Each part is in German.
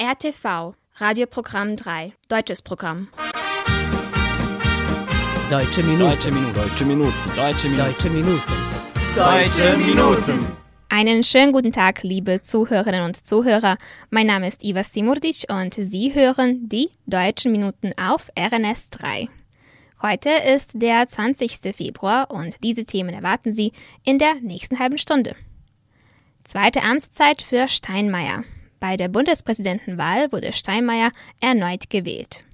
RTV, Radioprogramm 3, deutsches Programm. Deutsche Minuten. Deutsche Minuten. Deutsche Minuten. Deutsche Minuten. Deutsche Minuten. Deutsche Minuten. Einen schönen guten Tag, liebe Zuhörerinnen und Zuhörer. Mein Name ist Iva Simurdic und Sie hören die Deutschen Minuten auf RNS 3. Heute ist der 20. Februar und diese Themen erwarten Sie in der nächsten halben Stunde. Zweite Amtszeit für Steinmeier. Bei der Bundespräsidentenwahl wurde Steinmeier erneut gewählt.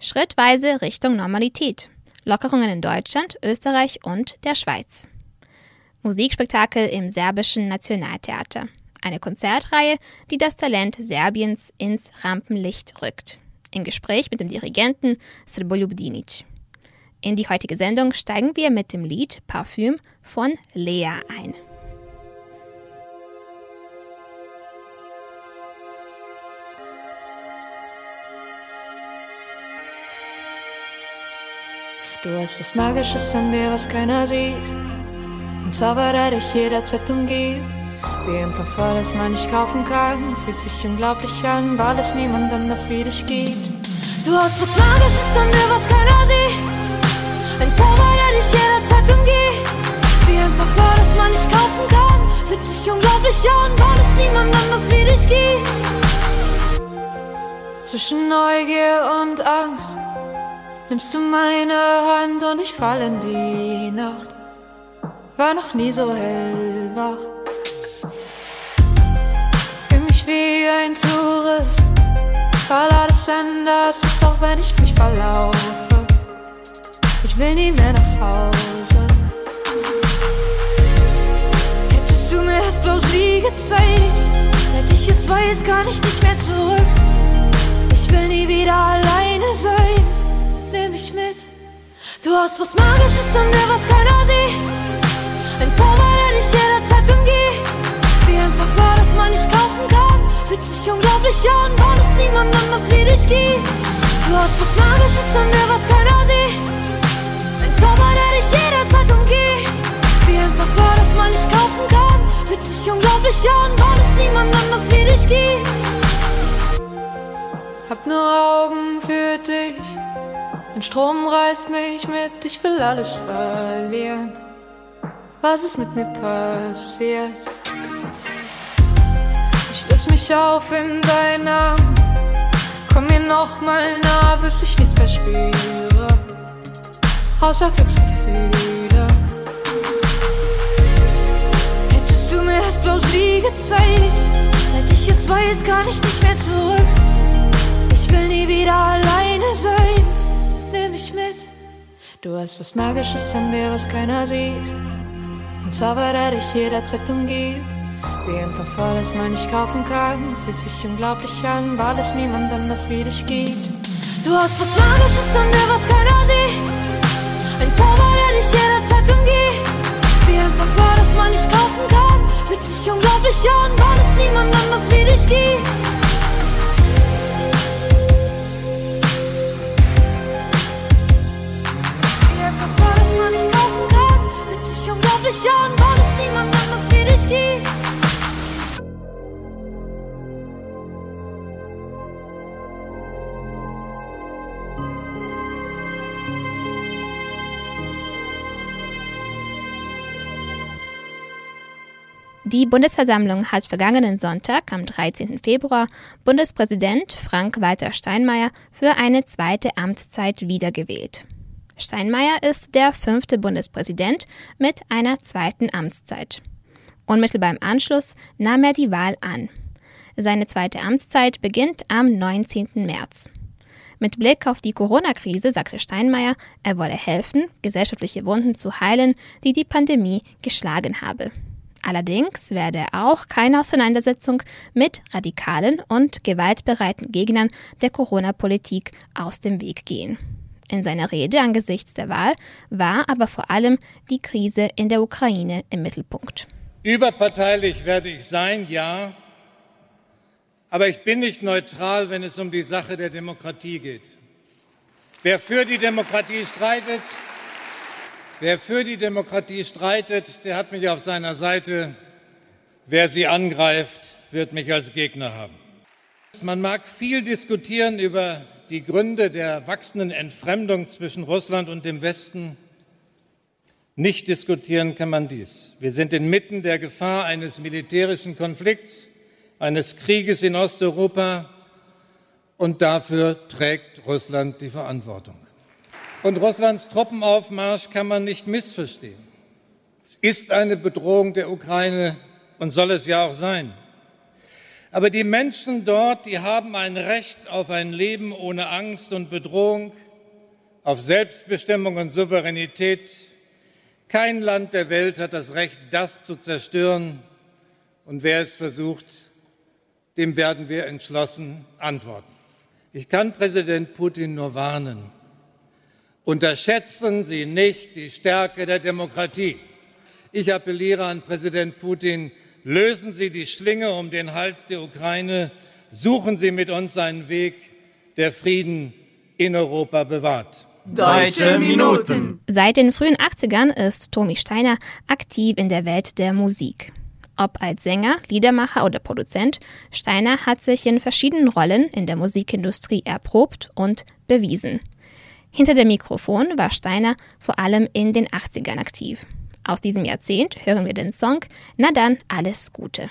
Schrittweise Richtung Normalität. Lockerungen in Deutschland, Österreich und der Schweiz. Musikspektakel im serbischen Nationaltheater. Eine Konzertreihe, die das Talent Serbiens ins Rampenlicht rückt. Im Gespräch mit dem Dirigenten Srboljub Dinic. In die heutige Sendung steigen wir mit dem Lied Parfüm von Lea ein. Du hast was Magisches an mir, was keiner sieht. Ein Zauber, der dich jederzeit umgibt. Wie ein Parfum, das man nicht kaufen kann. Fühlt sich unglaublich an, weil es niemand anders wie dich gibt. Du hast was Magisches an mir, was keiner sieht. Ein Zauber, der dich jederzeit umgibt. Wie ein Parfum, das man nicht kaufen kann. Fühlt sich unglaublich an, weil es niemand anders wie dich gibt. Zwischen Neugier und Angst nimmst du meine Hand und ich fall in die Nacht. War noch nie so hellwach. Fühl mich wie ein Tourist, weil alles anders ist, auch wenn ich mich verlaufe. Ich will nie mehr nach Hause. Hättest du mir das bloß nie gezeigt, seit ich es weiß, kann ich nicht mehr zurück. Ich will nie wieder alleine sein nimm mich mit. Du hast was Magisches an mir, was keiner sieht. Ein Zauber, der dich jederzeit umgeht. Wie ein Parfum, das man nicht kaufen kann. Fühlt sich unglaublich an, weil es niemand anders wie dich gibt. Du hast was Magisches an mir, was keiner sieht. Ein Zauber, der dich jederzeit umgeht. Wie ein Parfum, das man nicht kaufen kann. Fühlt sich unglaublich an, weil es niemand anders wie dich gibt. Hab nur Augen für dich. Ein Strom reißt mich mit, ich will alles verlieren. Was ist mit mir passiert? Ich löse mich auf in deinen Arm. Komm mir noch mal nah, bis ich nichts mehr spüre. Außer Glücksgefühle. Hättest du mir das bloß nie gezeigt? Seit ich es weiß, kann ich nicht mehr zurück. Ich will nie wieder alleine sein. Du hast was Magisches an mir, was keiner sieht. Ein Zauber, der dich jederzeit umgibt. Wie ein Parfum, das man nicht kaufen kann. Fühlt sich unglaublich an, weil es niemand anders wie dich gibt. Du hast was Magisches an mir, was keiner sieht. Ein Zauber, der dich jederzeit umgibt. Wie ein Parfum, das man nicht kaufen kann. Fühlt sich unglaublich an, weil es niemand anders wie dich gibt. Unglaublich an, weil es niemand anders wie dich gibt. Die Bundesversammlung hat vergangenen Sonntag, am 13. Februar, Bundespräsident Frank-Walter Steinmeier für eine zweite Amtszeit wiedergewählt. Steinmeier ist der fünfte Bundespräsident mit einer zweiten Amtszeit. Unmittelbar im Anschluss nahm er die Wahl an. Seine zweite Amtszeit beginnt am 19. März. Mit Blick auf die Corona-Krise sagte Steinmeier, er wolle helfen, gesellschaftliche Wunden zu heilen, die die Pandemie geschlagen habe. Allerdings werde auch keine Auseinandersetzung mit radikalen und gewaltbereiten Gegnern der Corona-Politik aus dem Weg gehen. In seiner Rede angesichts der Wahl war aber vor allem die Krise in der Ukraine im Mittelpunkt. Überparteilich werde ich sein, ja, aber ich bin nicht neutral, wenn es um die Sache der Demokratie geht. Wer für die Demokratie streitet, wer für die Demokratie streitet, der hat mich auf seiner Seite. Wer sie angreift, wird mich als Gegner haben. Man mag viel diskutieren über die Gründe der wachsenden Entfremdung zwischen Russland und dem Westen. Nicht diskutieren kann man dies. Wir sind inmitten der Gefahr eines militärischen Konflikts, eines Krieges in Osteuropa und dafür trägt Russland die Verantwortung. Und Russlands Truppenaufmarsch kann man nicht missverstehen. Es ist eine Bedrohung der Ukraine und soll es ja auch sein. Aber die Menschen dort, die haben ein Recht auf ein Leben ohne Angst und Bedrohung, auf Selbstbestimmung und Souveränität. Kein Land der Welt hat das Recht, das zu zerstören. Und wer es versucht, dem werden wir entschlossen antworten. Ich kann Präsident Putin nur warnen. Unterschätzen Sie nicht die Stärke der Demokratie. Ich appelliere an Präsident Putin, Lösen Sie die Schlinge um den Hals der Ukraine. Suchen Sie mit uns einen Weg, der Frieden in Europa bewahrt. Deutsche Minuten. Seit den frühen 80ern ist Tommy Steiner aktiv in der Welt der Musik. Ob als Sänger, Liedermacher oder Produzent, Steiner hat sich in verschiedenen Rollen in der Musikindustrie erprobt und bewiesen. Hinter dem Mikrofon war Steiner vor allem in den 80ern aktiv. Aus diesem Jahrzehnt hören wir den Song Na dann, alles Gute.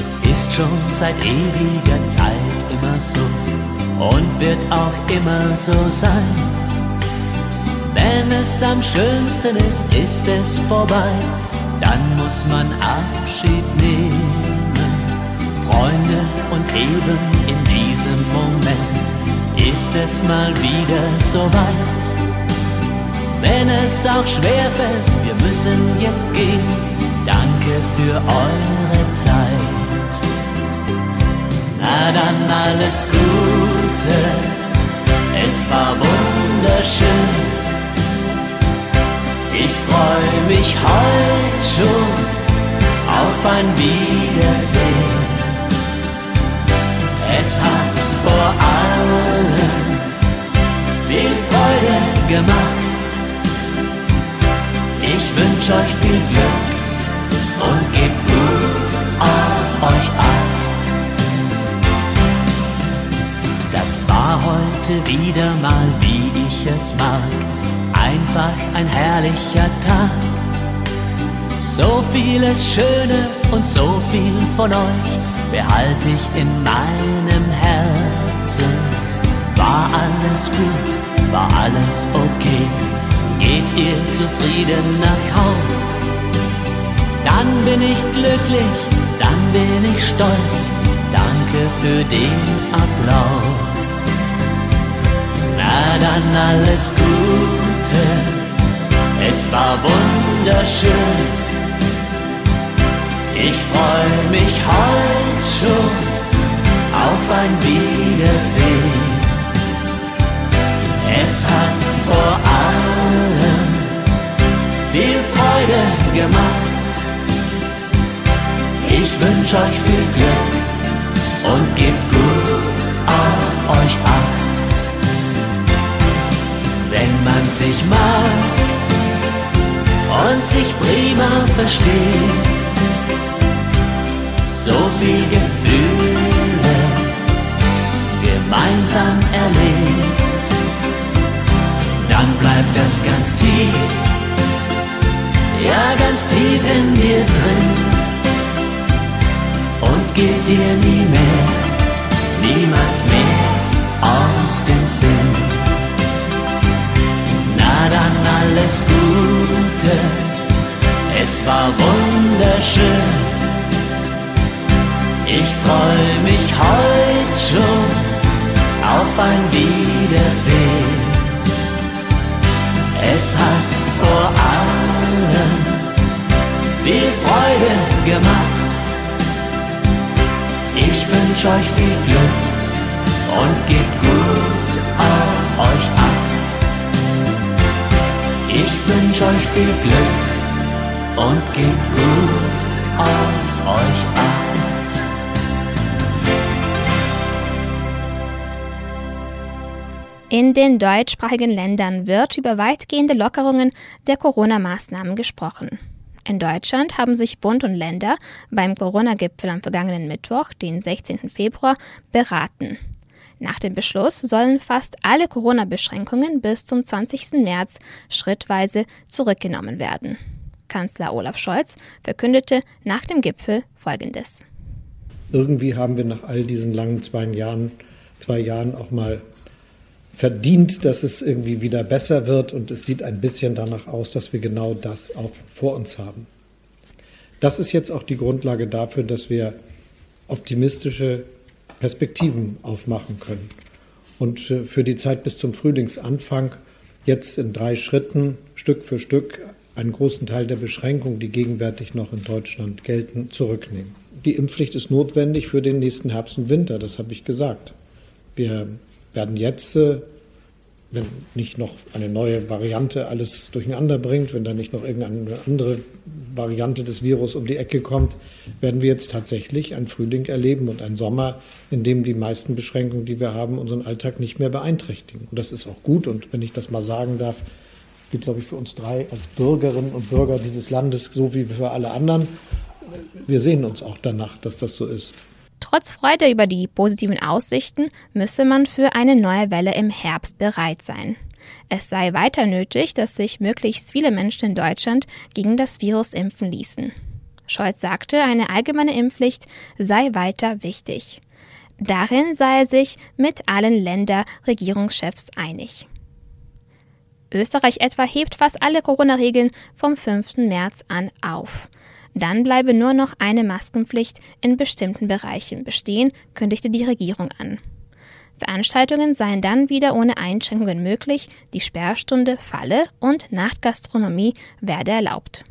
Es ist schon seit ewiger Zeit immer so und wird auch immer so sein. Wenn es am schönsten ist, ist es vorbei, dann muss man Abschied nehmen. Freunde und eben in diesem Moment ist es mal wieder so weit. Wenn es auch schwer fällt, wir müssen jetzt gehen. Danke für eure Zeit. Na dann alles Gute, es war wunderschön. Ich freue mich heute schon auf ein Wiedersehen. Es hat vor allem viel Freude gemacht. Ich wünsche euch viel Glück und gebt gut auf euch acht. Das war heute wieder mal, wie ich es mag, einfach ein herrlicher Tag. So vieles Schöne und so viel von euch behalte ich in meinem Herzen. War alles gut, war alles okay, geht ihr zufrieden nach Haus? Dann bin ich glücklich, dann bin ich stolz, danke für den Applaus. Na dann alles Gute, es war wunderschön ich freue mich heute schon auf ein Wiedersehen. Es hat vor allem viel Freude gemacht. Ich wünsche euch viel Glück und gebt gut auf euch acht. Wenn man sich mag und sich prima versteht, viel Gefühle gemeinsam erlebt, dann bleibt das ganz tief, ja ganz tief in dir drin. Und geht dir nie mehr, niemals mehr aus dem Sinn. Na dann alles Gute, es war wunderschön Wünsche euch viel Glück und gebt gut auf euch acht. Ich wünsche euch viel Glück und gebt gut auf euch acht. In den deutschsprachigen Ländern wird über weitgehende Lockerungen der Corona-Maßnahmen gesprochen. In Deutschland haben sich Bund und Länder beim Corona-Gipfel am vergangenen Mittwoch, den 16. Februar, beraten. Nach dem Beschluss sollen fast alle Corona-Beschränkungen bis zum 20. März schrittweise zurückgenommen werden. Kanzler Olaf Scholz verkündete nach dem Gipfel Folgendes. Irgendwie haben wir nach all diesen langen zwei Jahren, zwei Jahren auch mal verdient, dass es irgendwie wieder besser wird und es sieht ein bisschen danach aus, dass wir genau das auch vor uns haben. Das ist jetzt auch die Grundlage dafür, dass wir optimistische Perspektiven aufmachen können. Und für die Zeit bis zum Frühlingsanfang jetzt in drei Schritten, Stück für Stück, einen großen Teil der Beschränkungen, die gegenwärtig noch in Deutschland gelten, zurücknehmen. Die Impfpflicht ist notwendig für den nächsten Herbst und Winter, das habe ich gesagt. Wir werden jetzt, äh, wenn nicht noch eine neue Variante alles durcheinander bringt, wenn da nicht noch irgendeine andere Variante des Virus um die Ecke kommt, werden wir jetzt tatsächlich einen Frühling erleben und einen Sommer, in dem die meisten Beschränkungen, die wir haben, unseren Alltag nicht mehr beeinträchtigen. Und das ist auch gut. Und wenn ich das mal sagen darf, gilt, glaube ich, für uns drei als Bürgerinnen und Bürger dieses Landes so wie für alle anderen. Wir sehen uns auch danach, dass das so ist. Trotz Freude über die positiven Aussichten müsse man für eine neue Welle im Herbst bereit sein. Es sei weiter nötig, dass sich möglichst viele Menschen in Deutschland gegen das Virus impfen ließen. Scholz sagte, eine allgemeine Impfpflicht sei weiter wichtig. Darin sei er sich mit allen Länder-Regierungschefs einig. Österreich etwa hebt fast alle Corona-Regeln vom 5. März an auf. Dann bleibe nur noch eine Maskenpflicht in bestimmten Bereichen bestehen, kündigte die Regierung an. Veranstaltungen seien dann wieder ohne Einschränkungen möglich, die Sperrstunde falle und Nachtgastronomie werde erlaubt.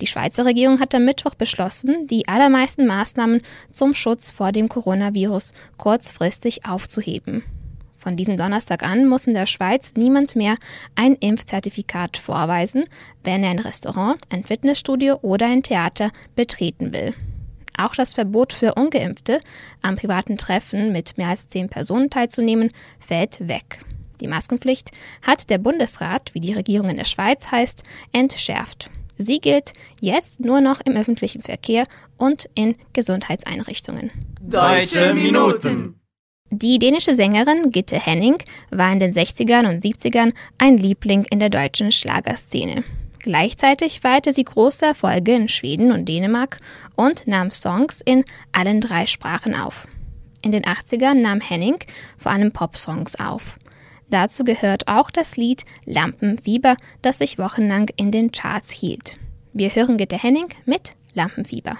Die Schweizer Regierung hat am Mittwoch beschlossen, die allermeisten Maßnahmen zum Schutz vor dem Coronavirus kurzfristig aufzuheben. Von diesem Donnerstag an muss in der Schweiz niemand mehr ein Impfzertifikat vorweisen, wenn er ein Restaurant, ein Fitnessstudio oder ein Theater betreten will. Auch das Verbot für ungeimpfte, am privaten Treffen mit mehr als zehn Personen teilzunehmen, fällt weg. Die Maskenpflicht hat der Bundesrat, wie die Regierung in der Schweiz heißt, entschärft. Sie gilt jetzt nur noch im öffentlichen Verkehr und in Gesundheitseinrichtungen. Deutsche Minuten. Die dänische Sängerin Gitte Henning war in den 60ern und 70ern ein Liebling in der deutschen Schlagerszene. Gleichzeitig feierte sie große Erfolge in Schweden und Dänemark und nahm Songs in allen drei Sprachen auf. In den 80ern nahm Henning vor allem Popsongs auf. Dazu gehört auch das Lied Lampenfieber, das sich wochenlang in den Charts hielt. Wir hören Gitte Henning mit Lampenfieber.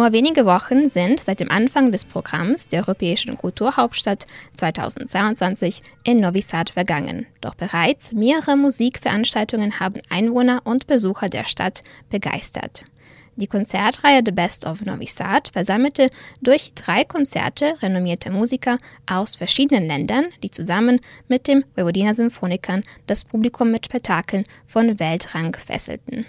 Nur wenige Wochen sind seit dem Anfang des Programms der Europäischen Kulturhauptstadt 2022 in Novi Sad vergangen. Doch bereits mehrere Musikveranstaltungen haben Einwohner und Besucher der Stadt begeistert. Die Konzertreihe The Best of Novi Sad versammelte durch drei Konzerte renommierte Musiker aus verschiedenen Ländern, die zusammen mit dem Vojvodina Symphonikern das Publikum mit Spektakeln von Weltrang fesselten.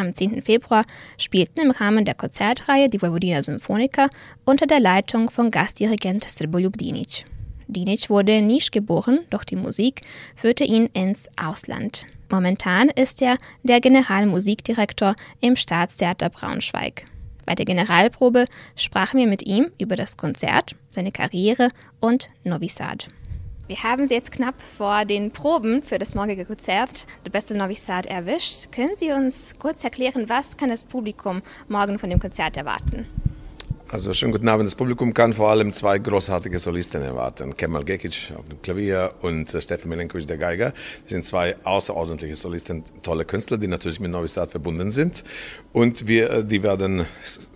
Am 10. Februar spielten im Rahmen der Konzertreihe die Vojvodina Symphoniker unter der Leitung von Gastdirigent Srboljub Dinic. Dinic wurde in Nisch geboren, doch die Musik führte ihn ins Ausland. Momentan ist er der Generalmusikdirektor im Staatstheater Braunschweig. Bei der Generalprobe sprachen wir mit ihm über das Konzert, seine Karriere und Novi Sad. Wir haben Sie jetzt knapp vor den Proben für das morgige Konzert The Best of Novi Sad erwischt. Können Sie uns kurz erklären, was kann das Publikum morgen von dem Konzert erwarten? Also schönen guten Abend. Das Publikum kann vor allem zwei großartige Solisten erwarten. Kemal Gekic auf dem Klavier und äh, Stefan Milenkovic, der Geiger. Das sind zwei außerordentliche Solisten, tolle Künstler, die natürlich mit Novi Sad verbunden sind. Und wir, äh, die werden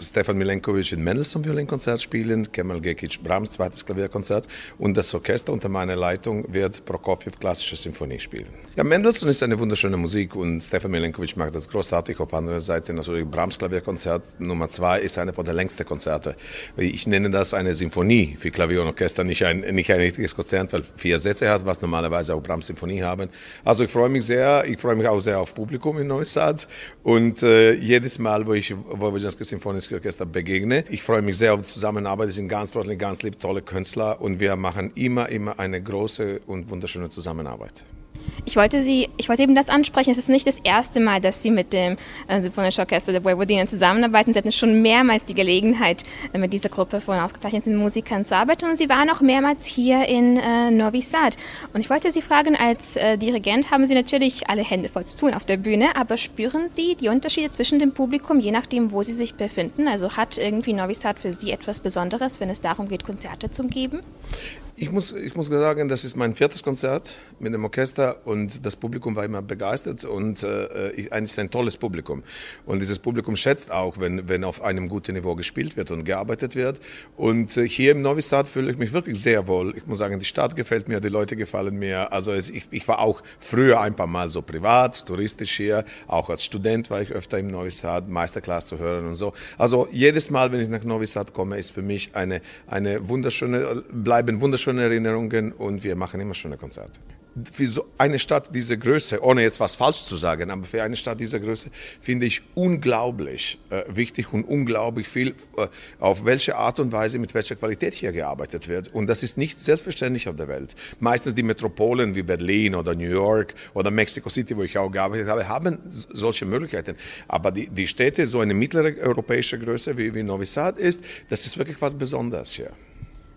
Stefan Milenkovic in Mendelssohn Violinkonzert spielen, Kemal Gekic Brahms zweites Klavierkonzert und das Orchester unter meiner Leitung wird Prokofjew klassische Symphonie spielen. Ja, Mendelssohn ist eine wunderschöne Musik und Stefan Milenkovic macht das großartig. Auf anderer Seite natürlich Brahms Klavierkonzert Nummer zwei ist einer von der längsten Konzerte Konzerte. Ich nenne das eine Symphonie für Klavier und Orchester, nicht ein, nicht ein richtiges Konzert, weil vier Sätze hat, was normalerweise auch Brahms Symphonie haben. Also ich freue mich sehr, ich freue mich auch sehr auf Publikum in Neusad und äh, jedes Mal, wo ich Wojewódzkie Symphonische Orchester begegne, ich freue mich sehr auf die Zusammenarbeit, die sind ganz freundlich, ganz lieb, tolle Künstler und wir machen immer, immer eine große und wunderschöne Zusammenarbeit. Ich wollte Sie, ich wollte eben das ansprechen. Es ist nicht das erste Mal, dass Sie mit dem äh, Symphonische Orchester der Vojvodina zusammenarbeiten. Sie hatten schon mehrmals die Gelegenheit, äh, mit dieser Gruppe von ausgezeichneten Musikern zu arbeiten und Sie waren auch mehrmals hier in äh, Novi Sad. Und ich wollte Sie fragen, als äh, Dirigent haben Sie natürlich alle Hände voll zu tun auf der Bühne, aber spüren Sie die Unterschiede zwischen dem Publikum, je nachdem, wo Sie sich befinden? Also hat irgendwie Novi Sad für Sie etwas Besonderes, wenn es darum geht, Konzerte zu geben? Ich muss, ich muss sagen, das ist mein viertes Konzert mit dem Orchester und das Publikum war immer begeistert und äh, ich, eigentlich ein tolles Publikum. Und dieses Publikum schätzt auch, wenn, wenn auf einem guten Niveau gespielt wird und gearbeitet wird. Und äh, hier im Novi Sad fühle ich mich wirklich sehr wohl. Ich muss sagen, die Stadt gefällt mir, die Leute gefallen mir. Also es, ich, ich war auch früher ein paar Mal so privat, touristisch hier. Auch als Student war ich öfter im Novi Sad, Meisterklasse zu hören und so. Also jedes Mal, wenn ich nach Novi Sad komme, ist für mich eine, eine wunderschöne, bleiben wunderschöne schöne Erinnerungen und wir machen immer schöne Konzerte für so eine Stadt dieser Größe, ohne jetzt was falsch zu sagen, aber für eine Stadt dieser Größe finde ich unglaublich äh, wichtig und unglaublich viel, äh, auf welche Art und Weise, mit welcher Qualität hier gearbeitet wird. Und das ist nicht selbstverständlich auf der Welt. Meistens die Metropolen wie Berlin oder New York oder Mexico City, wo ich auch gearbeitet habe, haben solche Möglichkeiten. Aber die, die Städte, so eine mittlere europäische Größe wie, wie Novi Sad ist, das ist wirklich was Besonderes hier.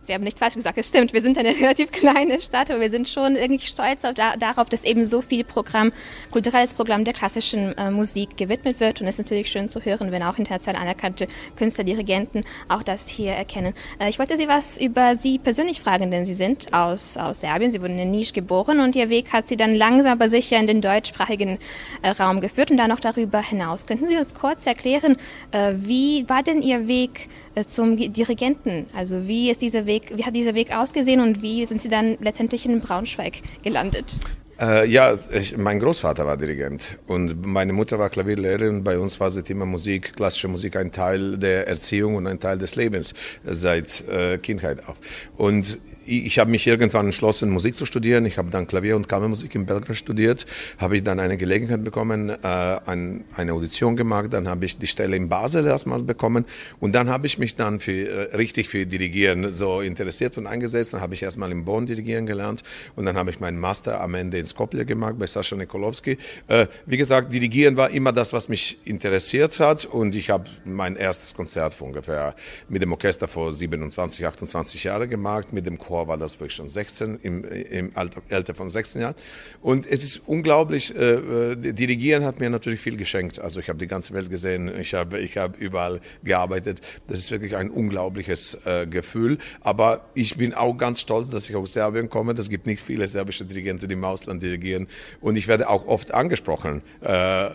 Sie haben nicht falsch gesagt, es stimmt. Wir sind eine relativ kleine Stadt, aber wir sind schon irgendwie stolz auf, da, darauf, dass eben so viel Programm, kulturelles Programm der klassischen äh, Musik gewidmet wird. Und es ist natürlich schön zu hören, wenn auch international anerkannte Künstler, Dirigenten auch das hier erkennen. Äh, ich wollte Sie was über Sie persönlich fragen, denn Sie sind aus, aus Serbien. Sie wurden in Nisch geboren und Ihr Weg hat Sie dann langsam aber sicher in den deutschsprachigen äh, Raum geführt und dann noch darüber hinaus. Könnten Sie uns kurz erklären, äh, wie war denn Ihr Weg zum Dirigenten? Also wie ist dieser Weg, wie hat dieser Weg ausgesehen und wie sind Sie dann letztendlich in Braunschweig gelandet? Äh, ja, ich, mein Großvater war Dirigent und meine Mutter war Klavierlehrerin. Bei uns war das Thema Musik, klassische Musik ein Teil der Erziehung und ein Teil des Lebens seit äh, Kindheit auf. Und ich, ich habe mich irgendwann entschlossen, Musik zu studieren. Ich habe dann Klavier- und Kammermusik in Belgrad studiert. Habe ich dann eine Gelegenheit bekommen, äh, ein, eine Audition gemacht. Dann habe ich die Stelle in Basel erstmals bekommen und dann habe ich mich dann für, äh, richtig für Dirigieren so interessiert und eingesetzt. Dann habe ich erstmal in Bonn dirigieren gelernt und dann habe ich meinen Master am Ende in Skopje gemacht bei Sascha Nikolowski. Äh, wie gesagt, Dirigieren war immer das, was mich interessiert hat und ich habe mein erstes Konzert vor ungefähr mit dem Orchester vor 27, 28 Jahren gemacht, mit dem Chor war das wirklich schon 16, im, im Alter, Alter von 16 Jahren. Und es ist unglaublich, äh, äh, Dirigieren hat mir natürlich viel geschenkt. Also ich habe die ganze Welt gesehen, ich habe ich hab überall gearbeitet. Das ist wirklich ein unglaubliches Gefühl. Aber ich bin auch ganz stolz, dass ich aus Serbien komme. Es gibt nicht viele serbische Dirigenten, die im Ausland man dirigieren. Und ich werde auch oft angesprochen äh,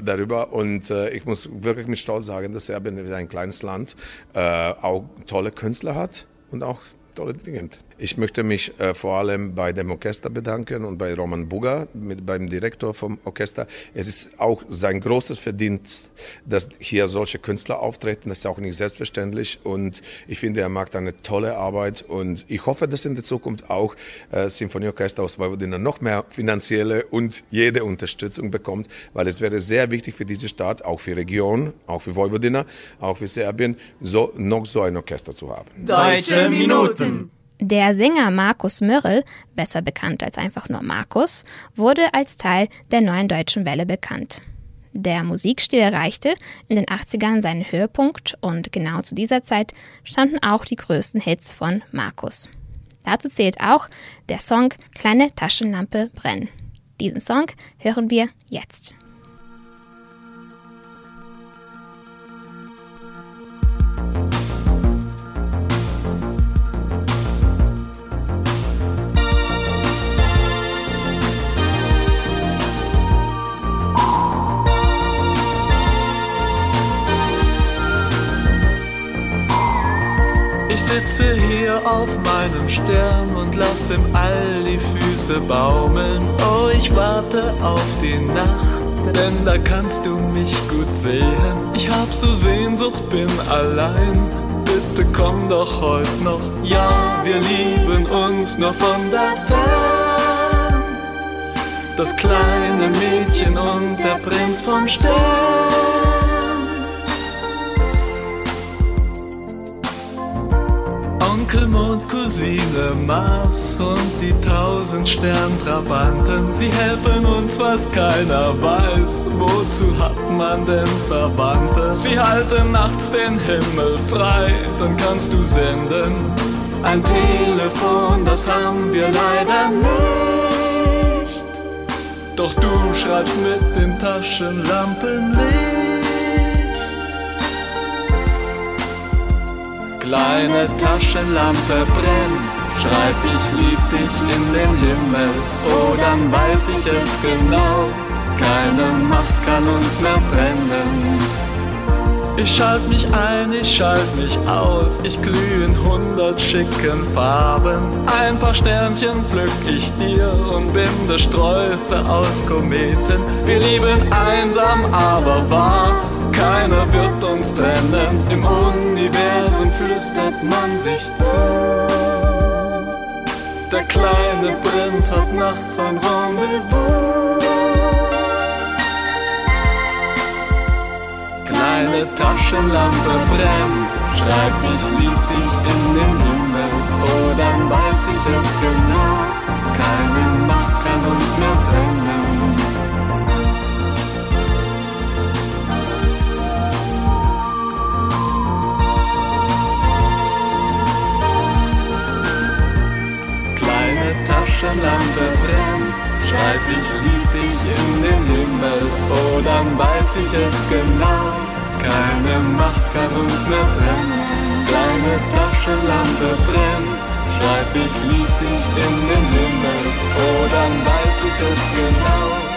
darüber. Und äh, ich muss wirklich mit Stolz sagen, dass Serbien ein kleines Land äh, auch tolle Künstler hat und auch tolle Dinge. Ich möchte mich äh, vor allem bei dem Orchester bedanken und bei Roman Buga, mit, beim Direktor vom Orchester. Es ist auch sein großes Verdienst, dass hier solche Künstler auftreten. Das ist auch nicht selbstverständlich und ich finde, er macht eine tolle Arbeit und ich hoffe, dass in der Zukunft auch äh, Symphonieorchester aus Vojvodina noch mehr finanzielle und jede Unterstützung bekommt, weil es wäre sehr wichtig für diese Stadt, auch für Region, auch für Vojvodina, auch für Serbien, so, noch so ein Orchester zu haben. Deutsche Minuten. Der Sänger Markus Mörrel, besser bekannt als einfach nur Markus, wurde als Teil der neuen deutschen Welle bekannt. Der Musikstil erreichte in den 80ern seinen Höhepunkt und genau zu dieser Zeit standen auch die größten Hits von Markus. Dazu zählt auch der Song Kleine Taschenlampe brennen. Diesen Song hören wir jetzt. Sitze hier auf meinem Stern und lass im All die Füße baumeln. Oh, ich warte auf die Nacht, denn da kannst du mich gut sehen. Ich hab so Sehnsucht, bin allein. Bitte komm doch heute noch. Ja, wir lieben uns nur von da fern. Das kleine Mädchen und der Prinz vom Stern. Onkel Mond, Cousine Mars und die tausend Sterntrabanten. Sie helfen uns, was keiner weiß. Wozu hat man denn Verwandte? Sie halten nachts den Himmel frei, dann kannst du senden. Ein Telefon, das haben wir leider nicht. Doch du schreibst mit dem Taschenlampenlicht. Kleine Taschenlampe brenn, schreib ich lieb dich in den Himmel, oh dann weiß ich es genau, keine Macht kann uns mehr trennen. Ich schalt mich ein, ich schalt mich aus, ich glüh in hundert schicken Farben. Ein paar Sternchen pflück ich dir und binde Sträuße aus Kometen. Wir lieben einsam, aber wahr keiner wird uns trennen. Im Universum flüstert man sich zu. Der kleine Prinz hat nachts ein Rendezvous. Kleine Taschenlampe brennt, schreib ich lieb dich in den Himmel. Oh, dann weiß ich es genau. Keine Macht kann uns mehr trennen. Taschenlampe brennt, schreib ich lieb dich in den Himmel, oh dann weiß ich es genau, keine Macht kann uns mehr trennen. Kleine Taschenlampe brennt, schreib ich lieb dich in den Himmel, oh dann weiß ich es genau,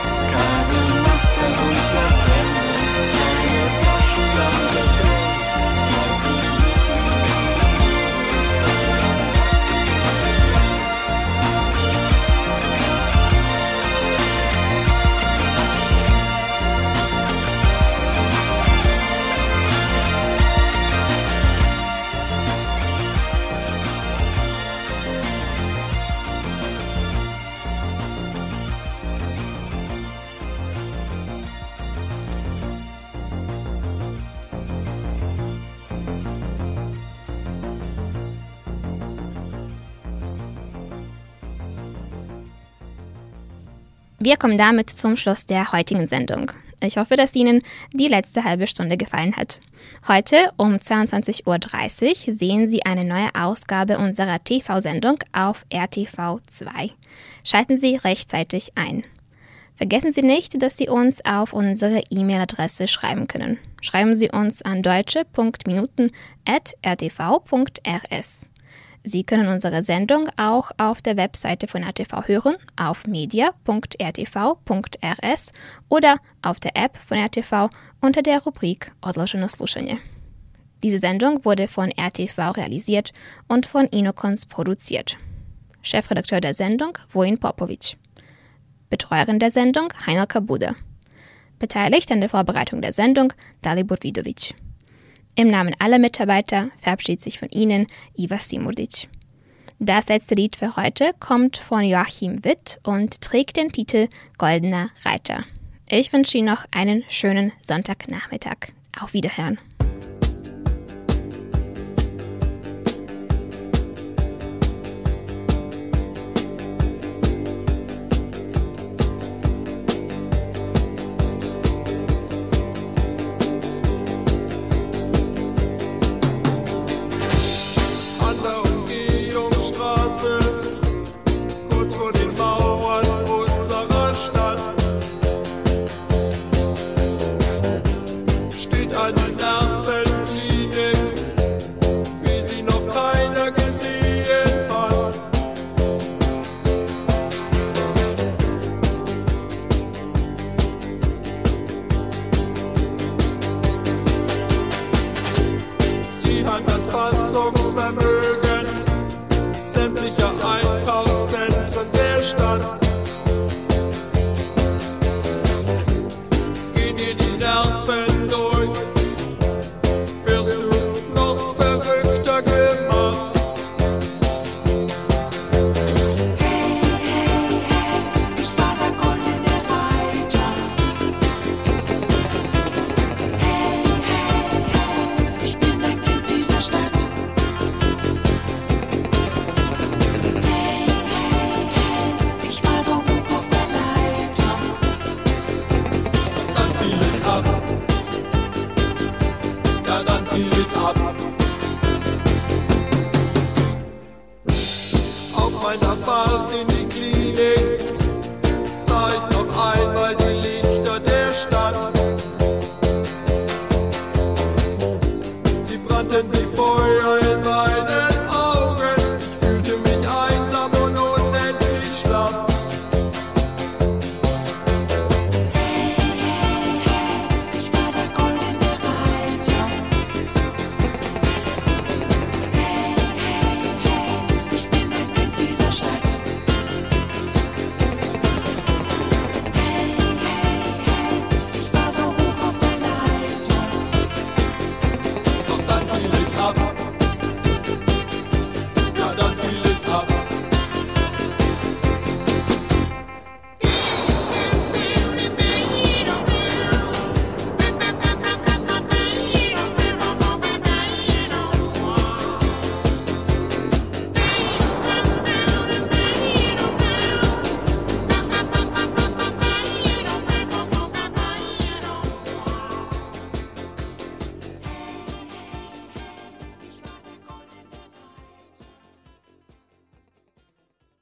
Wir kommen damit zum Schluss der heutigen Sendung. Ich hoffe, dass Ihnen die letzte halbe Stunde gefallen hat. Heute um 22.30 Uhr sehen Sie eine neue Ausgabe unserer TV-Sendung auf RTV 2. Schalten Sie rechtzeitig ein. Vergessen Sie nicht, dass Sie uns auf unsere E-Mail-Adresse schreiben können. Schreiben Sie uns an deutsche.minuten.rtv.rs. Sie können unsere Sendung auch auf der Webseite von RTV hören, auf media.rtv.rs oder auf der App von RTV unter der Rubrik Odloženo slušanje. Diese Sendung wurde von RTV realisiert und von Inokons produziert. Chefredakteur der Sendung Vojin Popovic. Betreuerin der Sendung Heiner Kabuda. Beteiligt an der Vorbereitung der Sendung Dalibor Vidovic. Im Namen aller Mitarbeiter verabschiedet sich von Ihnen Iva Simurdic. Das letzte Lied für heute kommt von Joachim Witt und trägt den Titel Goldener Reiter. Ich wünsche Ihnen noch einen schönen Sonntagnachmittag. Auf Wiederhören.